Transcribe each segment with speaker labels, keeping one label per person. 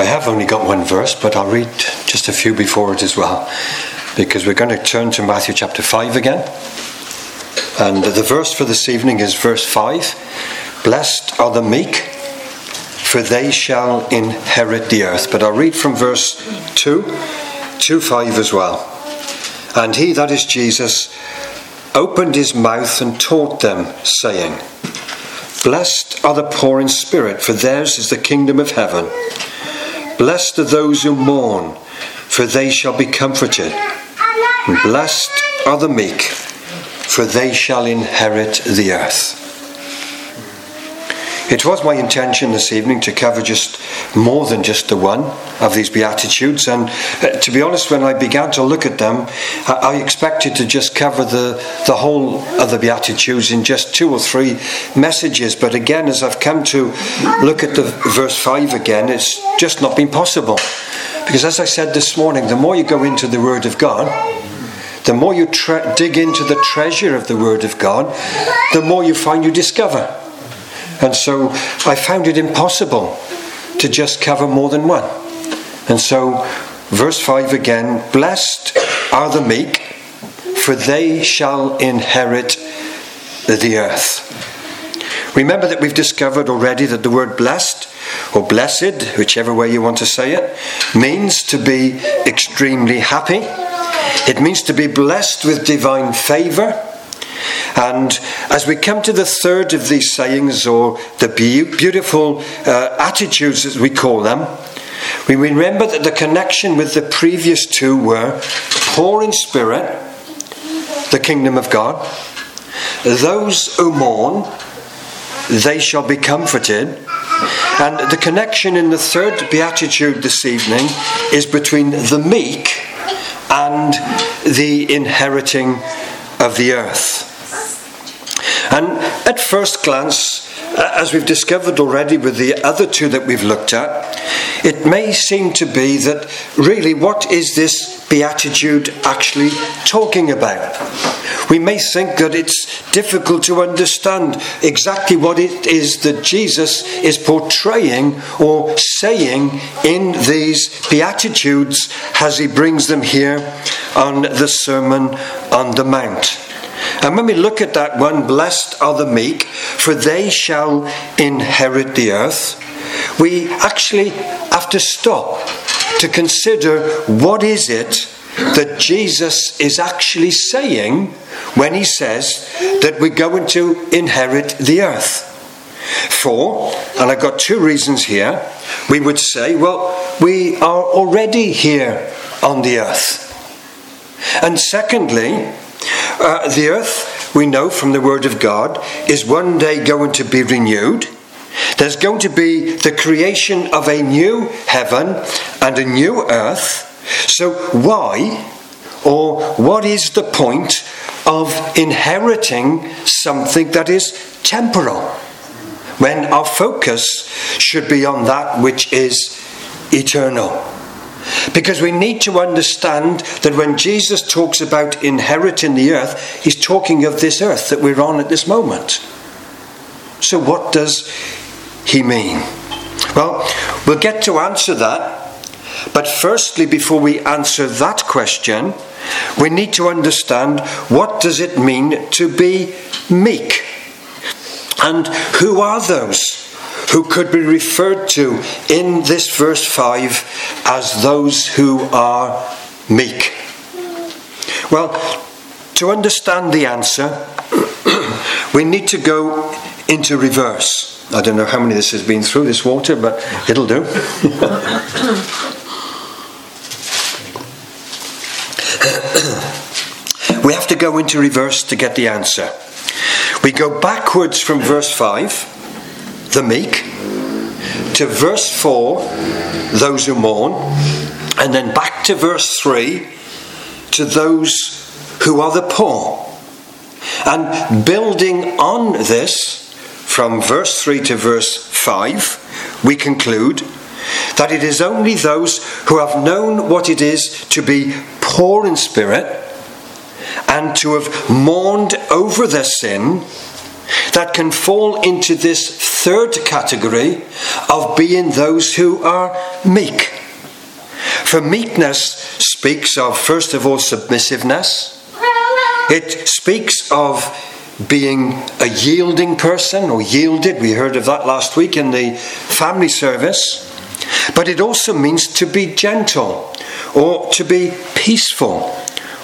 Speaker 1: I have only got one verse, but I'll read just a few before it as well, because we're going to turn to Matthew chapter 5 again. And the verse for this evening is verse 5 Blessed are the meek, for they shall inherit the earth. But I'll read from verse 2 2 5 as well. And he, that is Jesus, opened his mouth and taught them, saying, Blessed are the poor in spirit, for theirs is the kingdom of heaven. Blessed are those who mourn, for they shall be comforted. And blessed are the meek, for they shall inherit the earth. It was my intention this evening to cover just more than just the one of these Beatitudes. And uh, to be honest, when I began to look at them, I, expected to just cover the, the whole of the Beatitudes in just two or three messages. But again, as I've come to look at the verse 5 again, it's just not been possible. Because as I said this morning, the more you go into the Word of God, the more you dig into the treasure of the Word of God, the more you find you discover. And so I found it impossible to just cover more than one. And so, verse 5 again Blessed are the meek, for they shall inherit the earth. Remember that we've discovered already that the word blessed or blessed, whichever way you want to say it, means to be extremely happy. It means to be blessed with divine favour and as we come to the third of these sayings, or the beautiful uh, attitudes as we call them, we remember that the connection with the previous two were poor in spirit, the kingdom of God, those who mourn, they shall be comforted. And the connection in the third beatitude this evening is between the meek and the inheriting of the earth. And at first glance, uh, as we've discovered already with the other two that we've looked at, it may seem to be that really what is this beatitude actually talking about? We may think that it's difficult to understand exactly what it is that Jesus is portraying or saying in these beatitudes as he brings them here on the Sermon on the Mount. And when we look at that one, blessed are the meek, for they shall inherit the earth, we actually have to stop to consider what is it that Jesus is actually saying when he says that we're going to inherit the earth. For, and I've got two reasons here, we would say, well, we are already here on the earth. And secondly, uh, the earth, we know from the Word of God, is one day going to be renewed. There's going to be the creation of a new heaven and a new earth. So, why or what is the point of inheriting something that is temporal when our focus should be on that which is eternal? Because we need to understand that when Jesus talks about inheriting the earth, he's talking of this earth that we're on at this moment. So, what does he mean? Well, we'll get to answer that. But firstly, before we answer that question, we need to understand what does it mean to be meek? And who are those who could be referred to in this verse 5 as those who are meek? Well, to understand the answer, we need to go into reverse. I don't know how many this has been through this water, but it'll do. we have to go into reverse to get the answer. We go backwards from verse 5 the meek, to verse 4, those who mourn, and then back to verse 3, to those who are the poor. And building on this, from verse 3 to verse 5, we conclude that it is only those who have known what it is to be poor in spirit and to have mourned over their sin that can fall into this third category of being those who are meek. For meekness speaks of, first of all, submissiveness. It speaks of being a yielding person or yielded. We heard of that last week in the family service. But it also means to be gentle or to be peaceful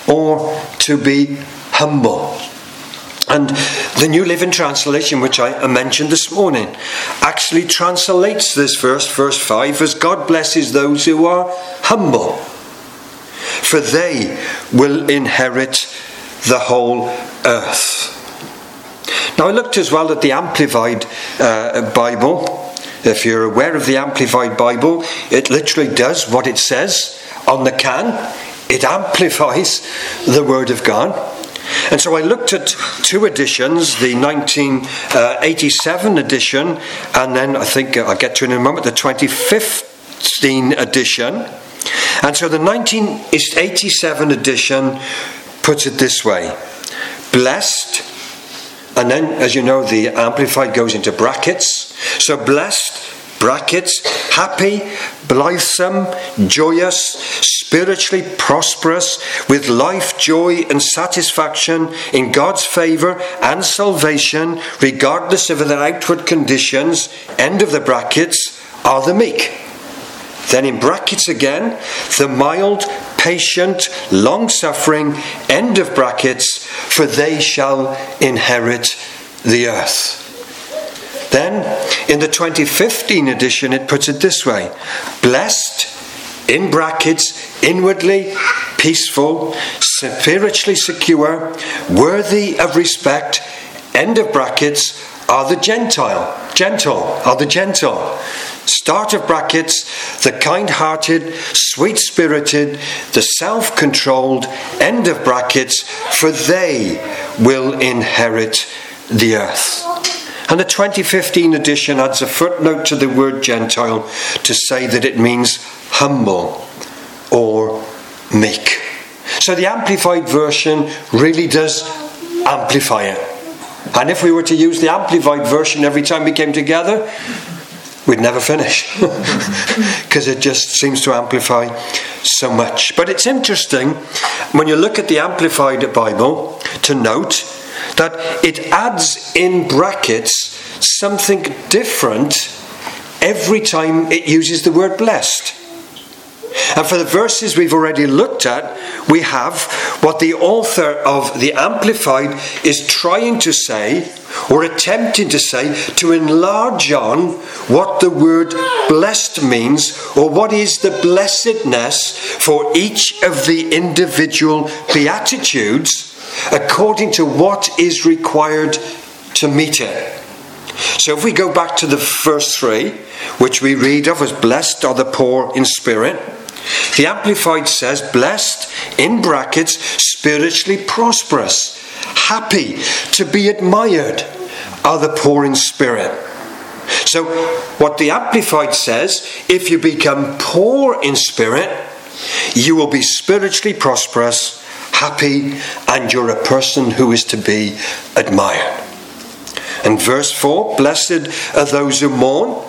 Speaker 1: or to be humble. And the New Living Translation, which I mentioned this morning, actually translates this verse, verse 5, as God blesses those who are humble, for they will inherit the whole earth. Now, I looked as well at the Amplified uh, Bible. If you're aware of the Amplified Bible, it literally does what it says on the can, it amplifies the Word of God. And so I looked at two editions the 1987 edition, and then I think I'll get to in a moment the 2015 edition. And so the 1987 edition puts it this way Blessed, and then, as you know, the Amplified goes into brackets. So blessed brackets, happy, blithesome, joyous, spiritually prosperous, with life, joy, and satisfaction in God's favour and salvation, regardless of their outward conditions, end of the brackets, are the meek. Then in brackets again, the mild, patient, long suffering, end of brackets, for they shall inherit the earth. Then, in the 2015 edition, it puts it this way Blessed, in brackets, inwardly peaceful, spiritually secure, worthy of respect, end of brackets, are the Gentile. Gentle, are the gentle. Start of brackets, the kind hearted, sweet spirited, the self controlled, end of brackets, for they will inherit the earth. And the 2015 edition adds a footnote to the word Gentile to say that it means humble or meek. So the Amplified version really does amplify it. And if we were to use the Amplified version every time we came together, we'd never finish because it just seems to amplify so much. But it's interesting when you look at the Amplified Bible to note that it adds in brackets something different every time it uses the word blessed. And for the verses we've already looked at, we have what the author of the Amplified is trying to say, or attempting to say, to enlarge on what the word blessed means, or what is the blessedness for each of the individual Beatitudes according to what is required to meet it. So if we go back to the verse 3, which we read of as blessed are the poor in spirit, the Amplified says, blessed, in brackets, spiritually prosperous, happy, to be admired are the poor in spirit. So, what the Amplified says, if you become poor in spirit, you will be spiritually prosperous happy, and you're a person who is to be admired. And verse 4 Blessed are those who mourn.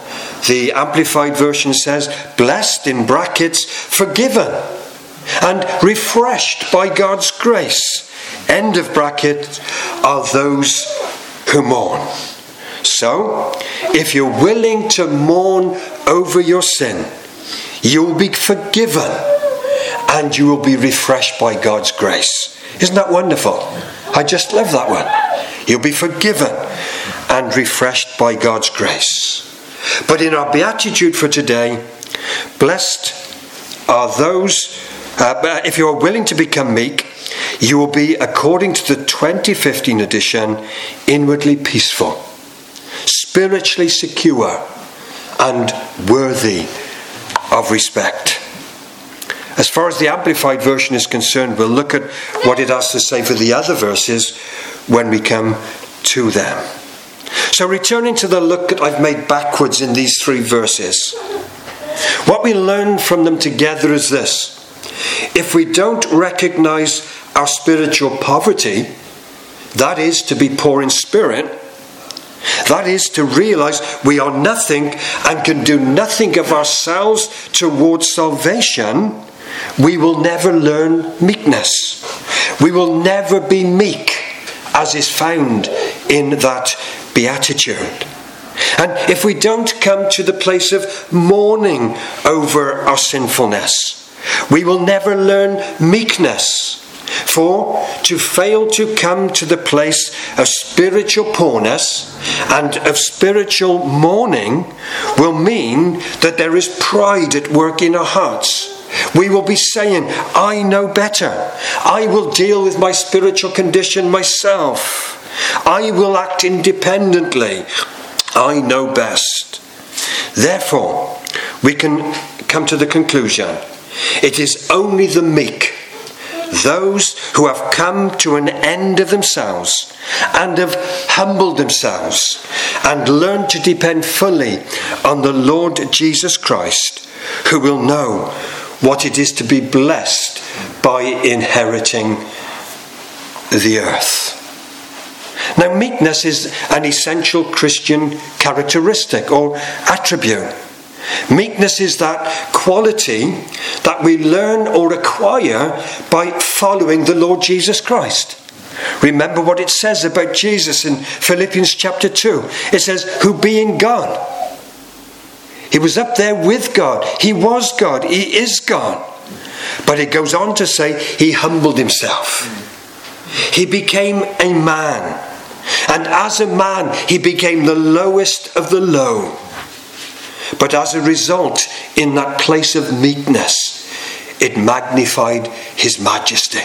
Speaker 1: The Amplified Version says, Blessed in brackets, forgiven and refreshed by God's grace. End of bracket are those who mourn. So, if you're willing to mourn over your sin, you'll be forgiven and you will be refreshed by God's grace. Isn't that wonderful? I just love that one. You'll be forgiven and refreshed by God's grace. But in our beatitude for today, blessed are those, uh, if you are willing to become meek, you will be, according to the 2015 edition, inwardly peaceful, spiritually secure, and worthy of respect. As far as the Amplified Version is concerned, we'll look at what it has to say for the other verses when we come to them. So, returning to the look that I've made backwards in these three verses, what we learn from them together is this if we don't recognize our spiritual poverty, that is, to be poor in spirit, That is to realize we are nothing and can do nothing of ourselves towards salvation. We will never learn meekness. We will never be meek, as is found in that beatitude. And if we don't come to the place of mourning over our sinfulness, we will never learn meekness. For to fail to come to the place of spiritual poorness and of spiritual mourning will mean that there is pride at work in our hearts. We will be saying, I know better. I will deal with my spiritual condition myself. I will act independently. I know best. Therefore, we can come to the conclusion it is only the meek, those who have come to an end of themselves and have humbled themselves and learned to depend fully on the Lord Jesus Christ, who will know what it is to be blessed by inheriting the earth. Now, meekness is an essential Christian characteristic or attribute. Meekness is that quality that we learn or acquire by following the Lord Jesus Christ. Remember what it says about Jesus in Philippians chapter 2. It says, Who being God, he was up there with God. He was God. He is God. But it goes on to say, He humbled himself. He became a man. And as a man, he became the lowest of the low. But as a result, in that place of meekness, it magnified his majesty.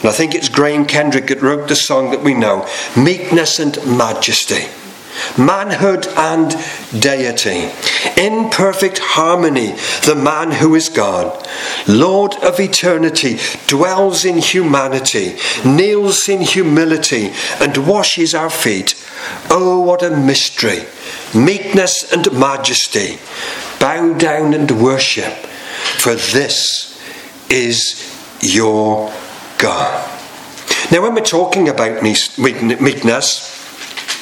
Speaker 1: And I think it's Graham Kendrick that wrote the song that we know Meekness and Majesty. Manhood and deity. In perfect harmony, the man who is God, Lord of eternity, dwells in humanity, kneels in humility, and washes our feet. Oh, what a mystery! Meekness and majesty. Bow down and worship, for this is your God. Now, when we're talking about meekness,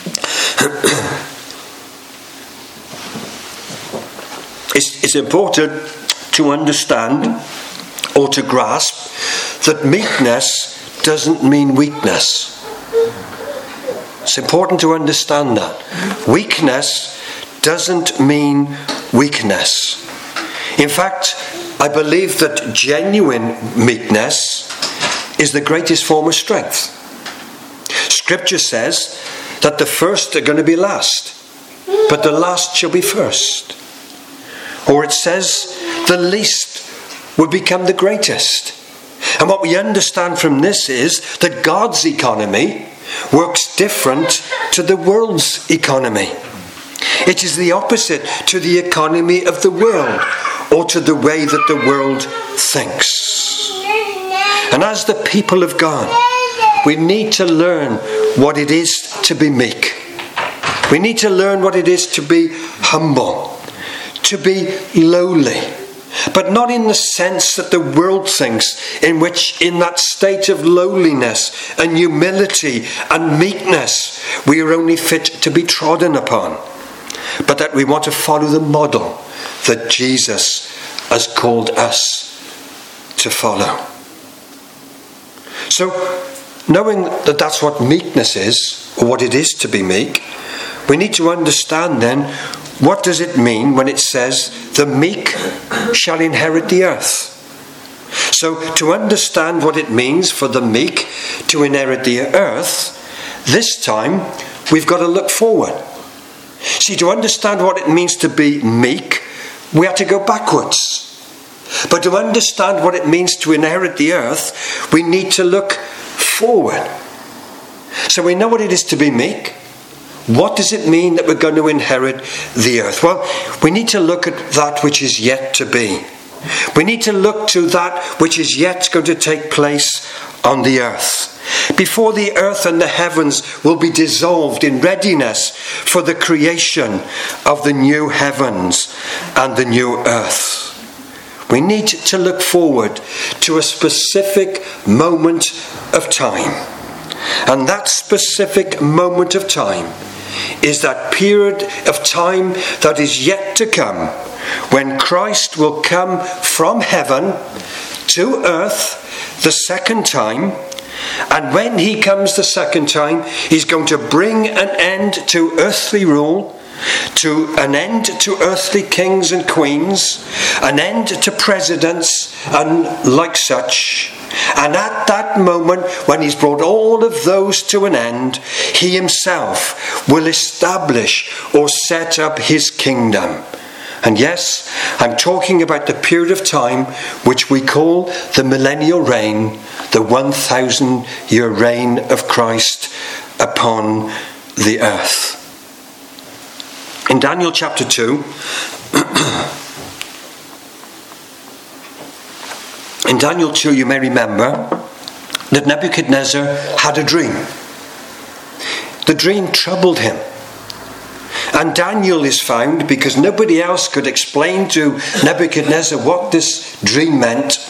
Speaker 1: it's, it's important to understand or to grasp that meekness doesn't mean weakness. It's important to understand that. Weakness doesn't mean weakness. In fact, I believe that genuine meekness is the greatest form of strength. Scripture says that the first are going to be last, but the last shall be first. Or it says the least will become the greatest. And what we understand from this is that God's economy works different to the world's economy. It is the opposite to the economy of the world or to the way that the world thinks. And as the people of God, we need to learn what it is to be meek. We need to learn what it is to be humble, to be lowly but not in the sense that the world thinks, in which, in that state of lowliness and humility and meekness, we are only fit to be trodden upon, but that we want to follow the model that Jesus has called us to follow. So, knowing that that's what meekness is, or what it is to be meek, we need to understand then what does it mean when it says, the meek shall inherit the earth? So, to understand what it means for the meek to inherit the earth, this time we've got to look forward. See, to understand what it means to be meek, we have to go backwards. But to understand what it means to inherit the earth, we need to look forward. So we know what it is to be meek. What does it mean that we're going to inherit the earth? Well, we need to look at that which is yet to be. We need to look to that which is yet going to take place on the earth. Before the earth and the heavens will be dissolved in readiness for the creation of the new heavens and the new earth. We need to look forward to a specific moment of time. And that specific moment of time is that period of time that is yet to come when Christ will come from heaven to earth the second time. And when he comes the second time, he's going to bring an end to earthly rule to an end to earthly kings and queens, an end to presidents and like such. And at that moment, when he's brought all of those to an end, he himself will establish or set up his kingdom. And yes, I'm talking about the period of time which we call the millennial reign, the 1,000 year reign of Christ upon the earth. In Daniel chapter 2, in Daniel 2, you may remember that Nebuchadnezzar had a dream. The dream troubled him. And Daniel is found because nobody else could explain to Nebuchadnezzar what this dream meant.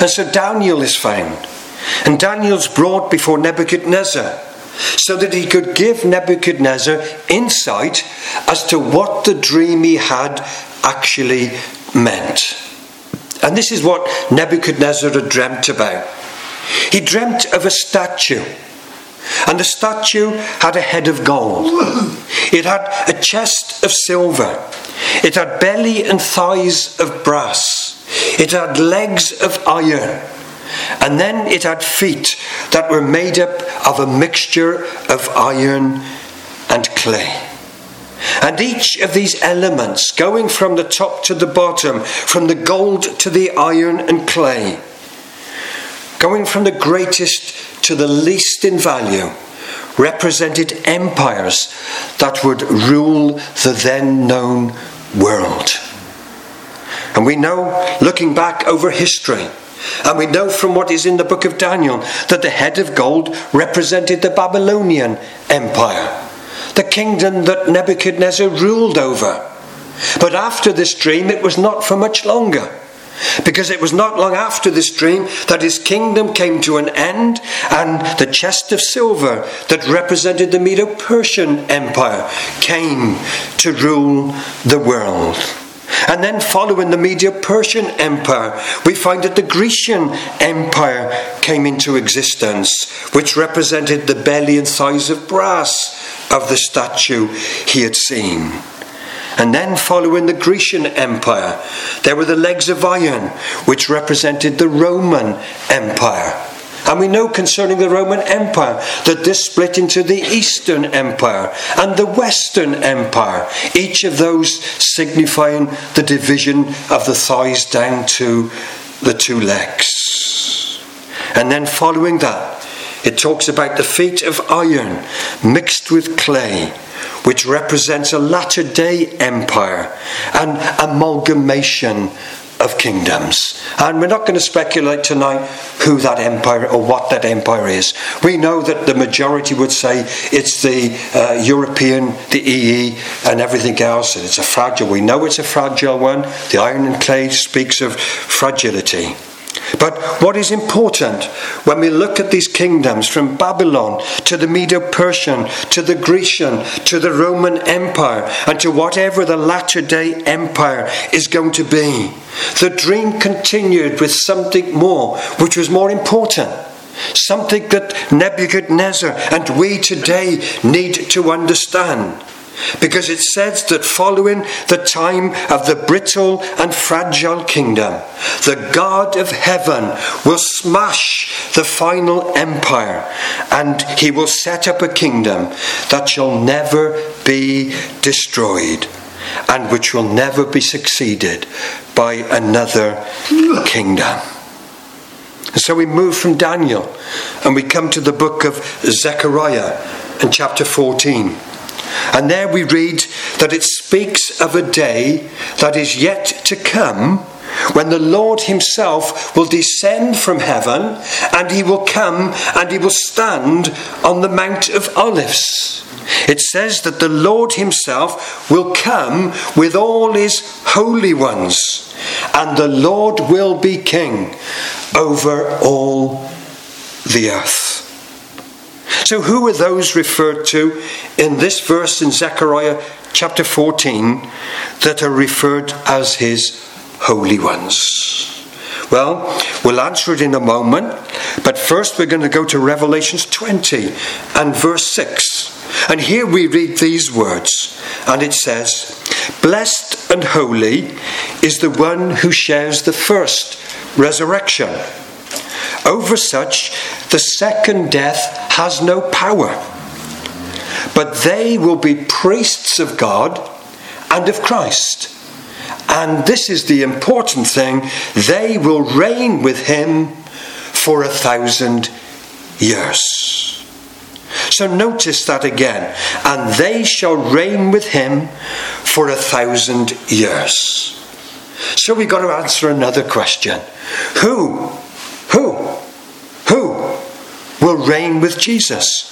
Speaker 1: And so Daniel is found. And Daniel's brought before Nebuchadnezzar so that he could give Nebuchadnezzar insight as to what the dream he had actually meant. And this is what Nebuchadnezzar had dreamt about. He dreamt of a statue. And the statue had a head of gold. It had a chest of silver. It had belly and thighs of brass. It had legs of iron. And then it had feet that were made up of a mixture of iron and clay. And each of these elements, going from the top to the bottom, from the gold to the iron and clay, going from the greatest to the least in value, represented empires that would rule the then known world. And we know, looking back over history, and we know from what is in the book of Daniel that the head of gold represented the Babylonian Empire, the kingdom that Nebuchadnezzar ruled over. But after this dream, it was not for much longer. Because it was not long after this dream that his kingdom came to an end, and the chest of silver that represented the Medo Persian Empire came to rule the world. And then, following the Medo Persian Empire, we find that the Grecian Empire came into existence, which represented the belly and thighs of brass of the statue he had seen. And then, following the Grecian Empire, there were the legs of iron, which represented the Roman Empire. And we know concerning the Roman Empire that this split into the Eastern Empire and the Western Empire, each of those signifying the division of the thighs down to the two legs. And then following that, it talks about the feet of iron mixed with clay, which represents a latter day empire, an amalgamation of kingdoms. And we're not going to speculate tonight who that empire or what that empire is. We know that the majority would say it's the uh, European, the EE, and everything else, and it's a fragile. We know it's a fragile one. The iron and clay speaks of fragility. But what is important when we look at these kingdoms from Babylon to the Medo Persian to the Grecian to the Roman Empire and to whatever the latter day empire is going to be, the dream continued with something more, which was more important. Something that Nebuchadnezzar and we today need to understand. Because it says that following the time of the brittle and fragile kingdom, the God of heaven will smash the final empire and he will set up a kingdom that shall never be destroyed and which will never be succeeded by another kingdom. And so we move from Daniel and we come to the book of Zechariah in chapter 14. And there we read that it speaks of a day that is yet to come when the Lord Himself will descend from heaven and He will come and He will stand on the Mount of Olives. It says that the Lord Himself will come with all His holy ones, and the Lord will be King over all the earth. So, who are those referred to in this verse in Zechariah chapter 14 that are referred as his holy ones? Well, we'll answer it in a moment, but first we're going to go to Revelations 20 and verse 6. And here we read these words, and it says, Blessed and holy is the one who shares the first resurrection. Over such, the second death has no power. But they will be priests of God and of Christ. And this is the important thing they will reign with him for a thousand years. So notice that again. And they shall reign with him for a thousand years. So we've got to answer another question Who, who, who will reign with Jesus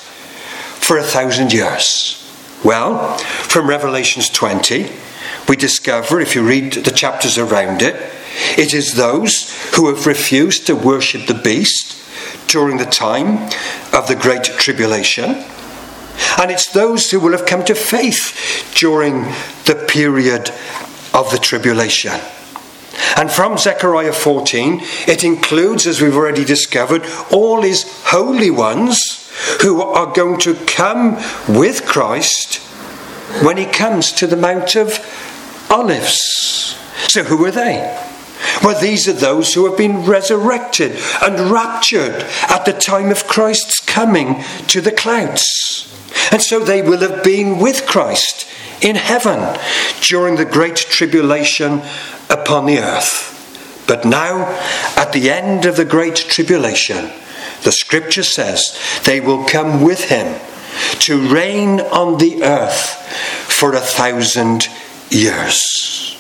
Speaker 1: for a thousand years? Well, from Revelations 20, we discover, if you read the chapters around it, it is those who have refused to worship the beast during the time of the Great Tribulation. And it's those who will have come to faith during the period of the tribulation. And from Zechariah 14, it includes, as we've already discovered, all his holy ones who are going to come with Christ when he comes to the Mount of Olives. So, who are they? Well, these are those who have been resurrected and raptured at the time of Christ's coming to the clouds. And so they will have been with Christ in heaven during the great tribulation upon the earth. But now, at the end of the great tribulation, the scripture says they will come with him to reign on the earth for a thousand years.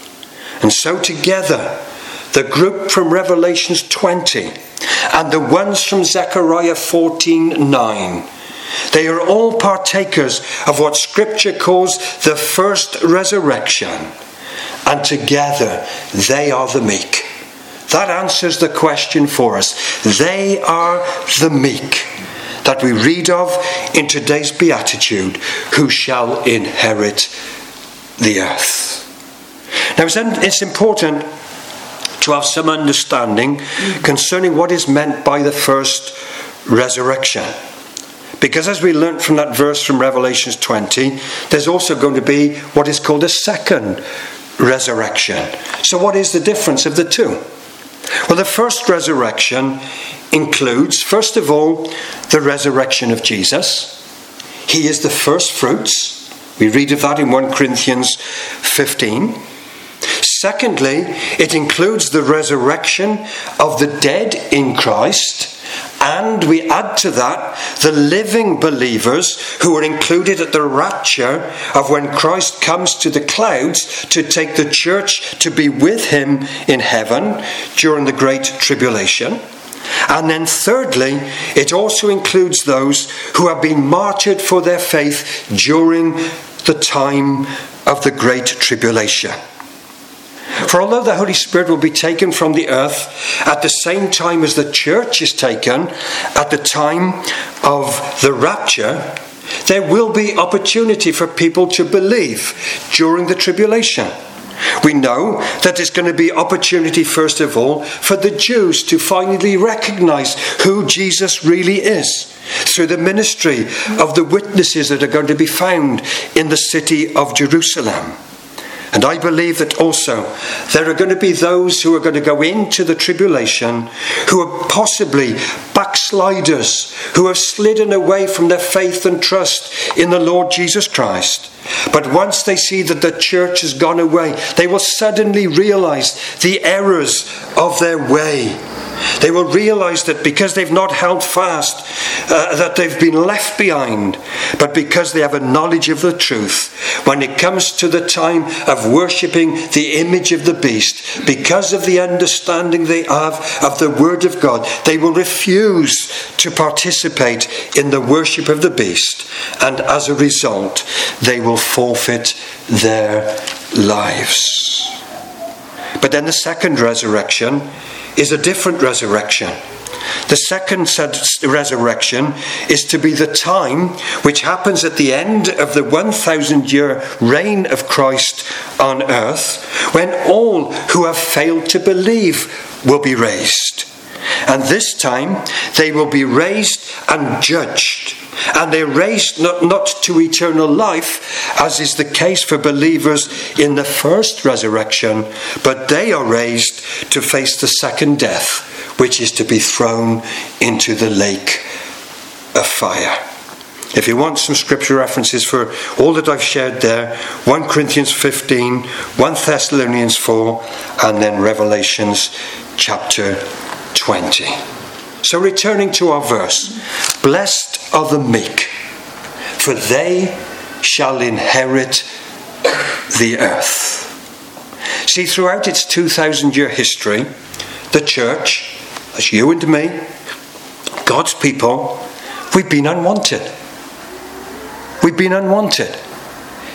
Speaker 1: And so together, the group from Revelations 20 and the ones from Zechariah 14 9. They are all partakers of what Scripture calls the first resurrection, and together they are the meek. That answers the question for us. They are the meek that we read of in today's Beatitude, who shall inherit the earth. Now, it's important to have some understanding concerning what is meant by the first resurrection. Because as we learnt from that verse from Revelations 20, there's also going to be what is called a second resurrection. So, what is the difference of the two? Well, the first resurrection includes, first of all, the resurrection of Jesus. He is the first fruits. We read of that in 1 Corinthians 15. Secondly, it includes the resurrection of the dead in Christ. And we add to that the living believers who are included at the rapture of when Christ comes to the clouds to take the church to be with him in heaven during the Great Tribulation. And then, thirdly, it also includes those who have been martyred for their faith during the time of the Great Tribulation. For although the Holy Spirit will be taken from the earth at the same time as the church is taken, at the time of the rapture, there will be opportunity for people to believe during the tribulation. We know that there's going to be opportunity, first of all, for the Jews to finally recognize who Jesus really is through the ministry of the witnesses that are going to be found in the city of Jerusalem. And I believe that also there are going to be those who are going to go into the tribulation who are possibly backsliders, who have slidden away from their faith and trust in the Lord Jesus Christ. But once they see that the church has gone away, they will suddenly realize the errors of their way they will realize that because they've not held fast, uh, that they've been left behind, but because they have a knowledge of the truth, when it comes to the time of worshipping the image of the beast, because of the understanding they have of the Word of God, they will refuse to participate in the worship of the beast, and as a result, they will forfeit their lives. But then the second resurrection is a different resurrection. The second resurrection is to be the time which happens at the end of the 1,000 year reign of Christ on earth, when all who have failed to believe will be raised. And this time they will be raised and judged. And they're raised not, not to eternal life, as is the case for believers in the first resurrection, but they are raised to face the second death which is to be thrown into the lake of fire. If you want some scripture references for all that I've shared there, 1 Corinthians 15, 1 Thessalonians 4, and then Revelations chapter 20. So, returning to our verse Blessed are the meek, for they shall inherit the earth. See, throughout its 2,000 year history, the church, as you and me, God's people, we've been unwanted. We've been unwanted.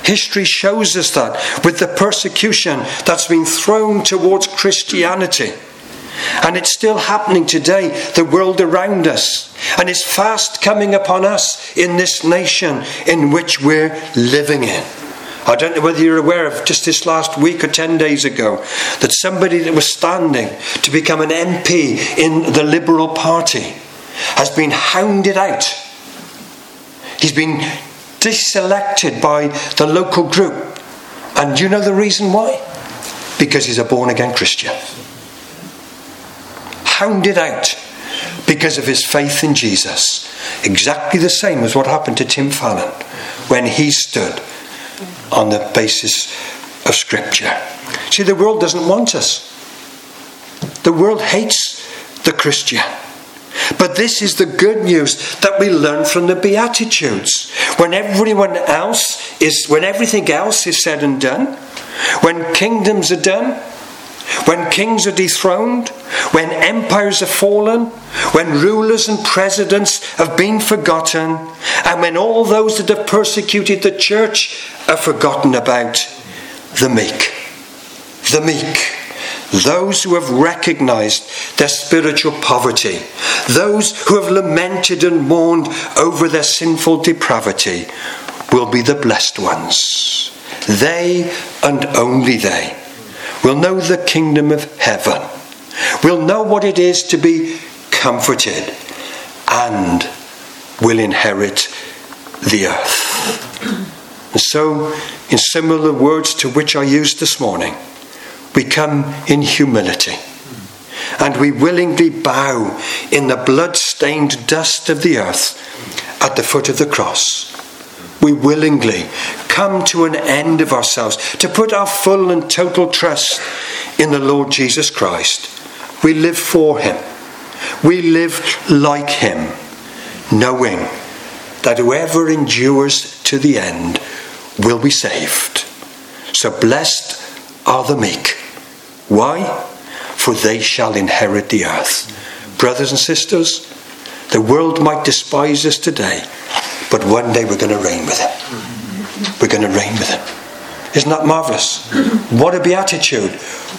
Speaker 1: History shows us that with the persecution that's been thrown towards Christianity. And it's still happening today, the world around us. And it's fast coming upon us in this nation in which we're living in. I don't know whether you're aware of just this last week or 10 days ago that somebody that was standing to become an MP in the Liberal Party has been hounded out. He's been deselected by the local group. And you know the reason why? Because he's a born again Christian. Hounded out because of his faith in Jesus. Exactly the same as what happened to Tim Farron when he stood on the basis of Scripture. See, the world doesn't want us, the world hates the Christian. But this is the good news that we learn from the Beatitudes. When everyone else is, when everything else is said and done, when kingdoms are done, when kings are dethroned, when empires have fallen, when rulers and presidents have been forgotten, and when all those that have persecuted the church are forgotten about, the meek. The meek. Those who have recognized their spiritual poverty, those who have lamented and mourned over their sinful depravity, will be the blessed ones. They and only they will know the kingdom of heaven, We'll know what it is to be comforted, and will inherit the earth. And so, in similar words to which I used this morning, we come in humility and we willingly bow in the blood stained dust of the earth at the foot of the cross we willingly come to an end of ourselves, to put our full and total trust in the Lord Jesus Christ. We live for Him. We live like Him, knowing that whoever endures to the end will be saved. So blessed are the meek. Why? For they shall inherit the earth. Brothers and sisters, the world might despise us today but one day we're going to reign with him. We're going to reign with him. Isn't that marvelous? What a beatitude.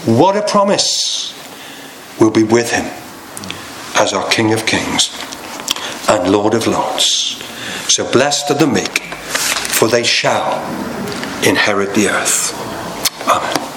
Speaker 1: What a promise. We'll be with him as our King of Kings and Lord of Lords. So blessed are the meek, for they shall inherit the earth. Amen.